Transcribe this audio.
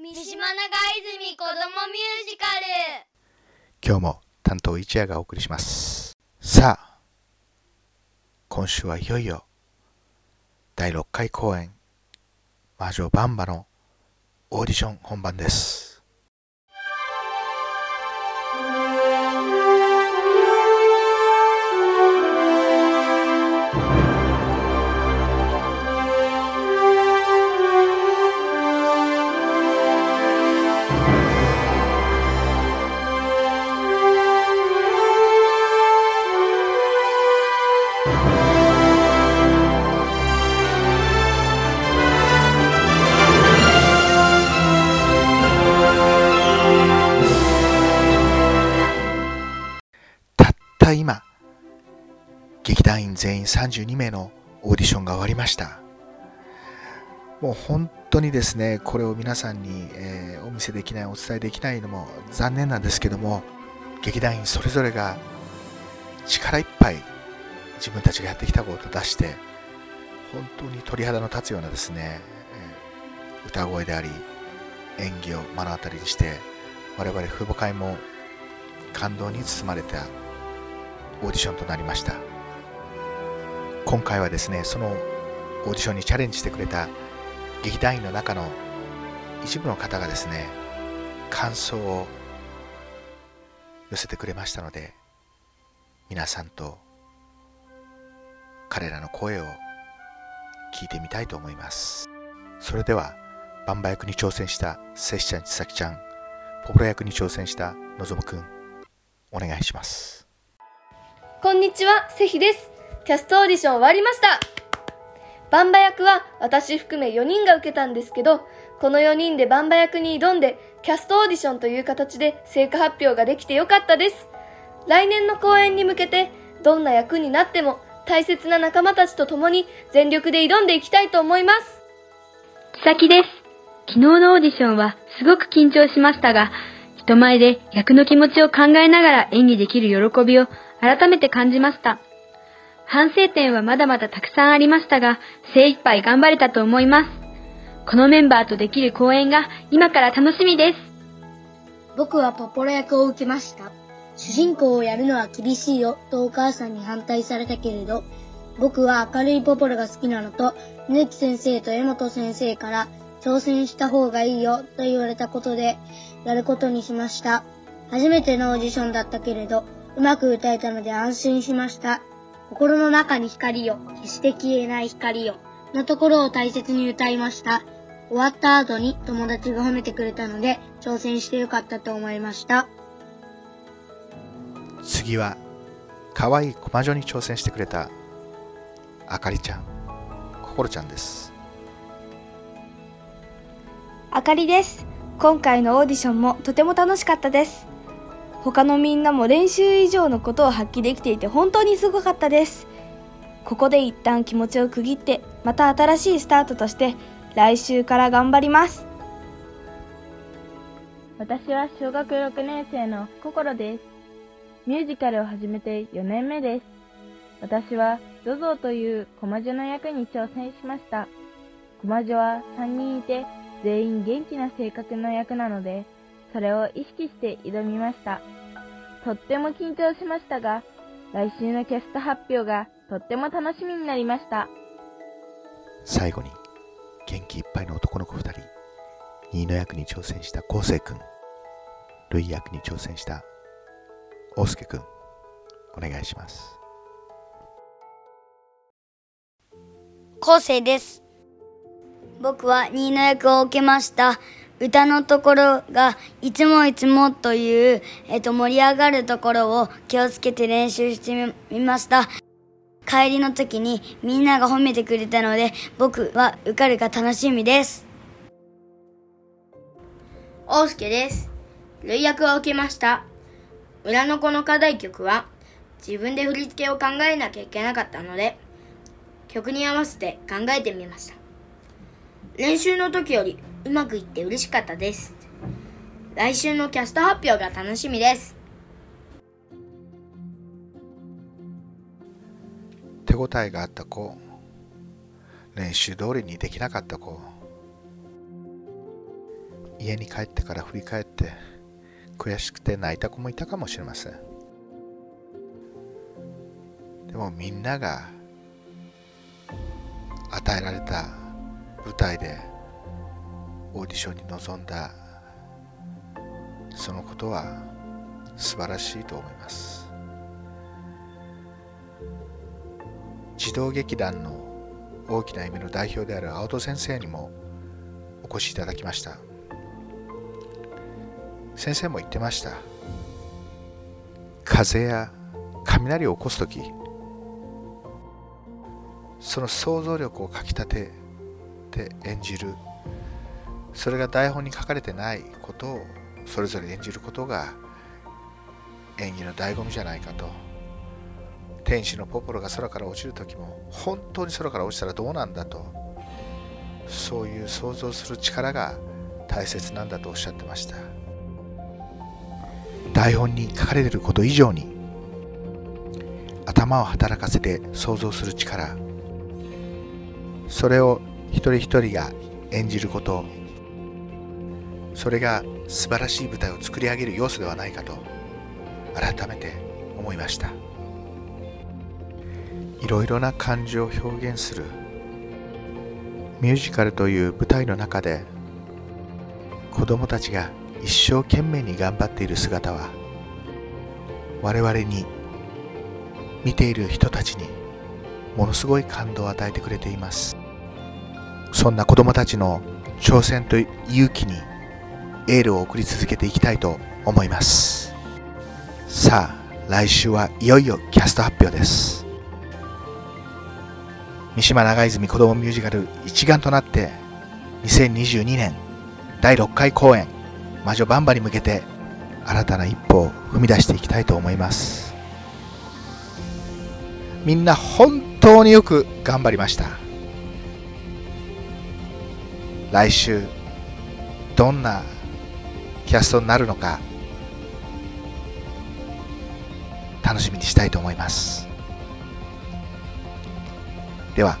三島長泉子供ミュージカル。今日も担当一夜がお送りします。さあ今週はいよいよ第6回公演魔女バンバのオーディション本番です。た今、劇団員全員32名のオーディションが終わりました。もう本当にですね、これを皆さんに、えー、お見せできない、お伝えできないのも残念なんですけども、劇団員それぞれが力いっぱい自分たちがやってきたことを出して、本当に鳥肌の立つようなですね、えー、歌声であり、演技を目の当たりにして、我々父母会も感動に包まれたオーディションとなりました。今回はですねそのオーディションにチャレンジしてくれた劇団員の中の一部の方がですね感想を寄せてくれましたので皆さんと彼らの声を聞いてみたいと思います。それではバンバ役に挑戦した拙者千咲ちゃんポプラ役に挑戦したのぞむくんお願いします。こんにちは、セヒです。キャストオーディション終わりました。バンバ役は私含め4人が受けたんですけど、この4人でバンバ役に挑んで、キャストオーディションという形で成果発表ができてよかったです。来年の公演に向けて、どんな役になっても大切な仲間たちと共に全力で挑んでいきたいと思います。ちさきです。昨日のオーディションはすごく緊張しましたが、人前で役の気持ちを考えながら演技できる喜びを改めて感じました。反省点はまだまだたくさんありましたが、精一杯頑張れたと思います。このメンバーとできる公演が今から楽しみです。僕はポポロ役を受けました。主人公をやるのは厳しいよとお母さんに反対されたけれど、僕は明るいポポロが好きなのと、ぬき先生と江本先生から挑戦した方がいいよと言われたことで、やることにしました。初めてのオーディションだったけれど、うまく歌えたので安心しました。心の中に光よ、決して消えない光よ、のところを大切に歌いました。終わった後に友達が褒めてくれたので、挑戦してよかったと思いました。次は、可愛いコマ女に挑戦してくれた、あかりちゃん、こころちゃんです。あかりです。今回のオーディションもとても楽しかったです。他のみんなも練習以上のことを発揮できていて本当にすごかったです。ここで一旦気持ちを区切ってまた新しいスタートとして来週から頑張ります。私は小学6年生の心です。ミュージカルを始めて4年目です。私はゾゾというコマ女の役に挑戦しました。コマ女は3人いて全員元気な性格の役なのでそれを意識して挑みました。とっても緊張しましたが、来週のキャスト発表がとっても楽しみになりました。最後に、元気いっぱいの男の子二人、2位の役に挑戦した昴生君、ルイ役に挑戦した大介君、お願いします。昴生です。僕は2位の役を受けました。歌のところが、いつもいつもという、えっと、盛り上がるところを気をつけて練習してみました。帰りの時にみんなが褒めてくれたので、僕は受かるか楽しみです。大輔です。類役を受けました。裏の子の課題曲は、自分で振り付けを考えなきゃいけなかったので、曲に合わせて考えてみました。練習の時よりうまくいって嬉しかったです。来週のキャスト発表が楽しみです。手応えがあった子、練習通りにできなかった子、家に帰ってから振り返って悔しくて泣いた子もいたかもしれませんでもみんなが与えられた舞台でオーディションに臨んだそのことは素晴らしいと思います。児童劇団の大きな夢の代表である青戸先生にもお越しいただきました。先生も言ってました。風や雷を起こす時その想像力をかきたてて演じるそれが台本に書かれてないことをそれぞれ演じることが演技の醍醐味じゃないかと。天使のポポロが空から落ちる時も本当に空から落ちたらどうなんだと。そういう想像する力が大切なんだとおっしゃってました。台本に書かれていること以上に頭を働かせて想像する力それを一人一人が演じることそれが素晴らしい舞台を作り上げる要素ではないかと改めて思いました。いろいろな感情を表現するミュージカルという舞台の中で子供たちが一生懸命に頑張っている姿は我々に見ている人たちにものすごい感動を与えてくれています。そんな子供たちの挑戦と勇気にエールを送り続けていきたいと思います。さあ来週はいよいよキャスト発表です。三島長泉子供ミュージカル一丸となって2022年第6回公演魔女バンバに向けて新たな一歩を踏み出していきたいと思います。みんな本当によく頑張りました。来週どんなキャストになるのか楽しみにしたいと思います。では